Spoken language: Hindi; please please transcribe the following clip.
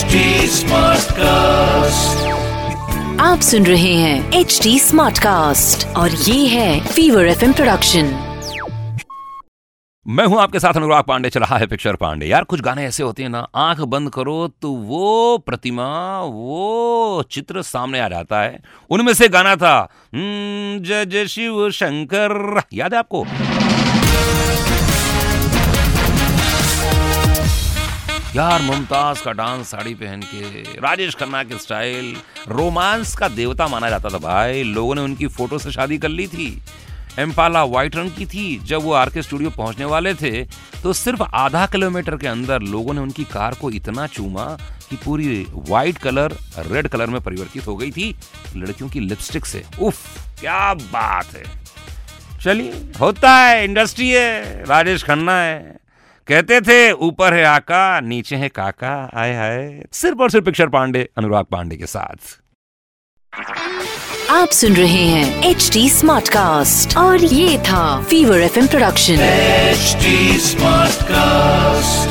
HD Smartcast. आप सुन रहे हैं एच डी स्मार्ट कास्ट और ये है फीवर एफ़ प्रोडक्शन मैं हूँ आपके साथ अनुराग पांडे चला है पिक्चर पांडे। यार कुछ गाने ऐसे होते हैं ना आँख बंद करो तो वो प्रतिमा वो चित्र सामने आ जाता है। उनमें से गाना था "हम्म, जय जय शिव शंकर। याद है आपको? यार मुमताज़ का डांस साड़ी पहन के, राजेश खन्ना के स्टाइल, रोमांस का देवता माना जाता था भाई। लोगों ने उनकी फ़ोटो से शादी कर ली थी। एम्पाला व्हाइट रंग की थी। जब वो आर के स्टूडियो पहुँचने वाले थे तो सिर्फ़ आधा किलोमीटर के अंदर लोगों ने उनकी कार को इतना चूमा कि पूरी व्हाइट कलर, रेड कलर में परिवर्तित हो गई थी लड़कियों की लिपस्टिक से। उफ, क्या बात है। चलिए, होता है, इंडस्ट्री है, राजेश खन्ना है। कहते थे ऊपर है आका नीचे है काका आए हाय। सिर्फ़ और सिर्फ़ पिक्चर पांडे अनुराग पांडे के साथ। आप सुन रहे हैं एच डी स्मार्ट कास्ट और ये था fever F production H smart Smartcast.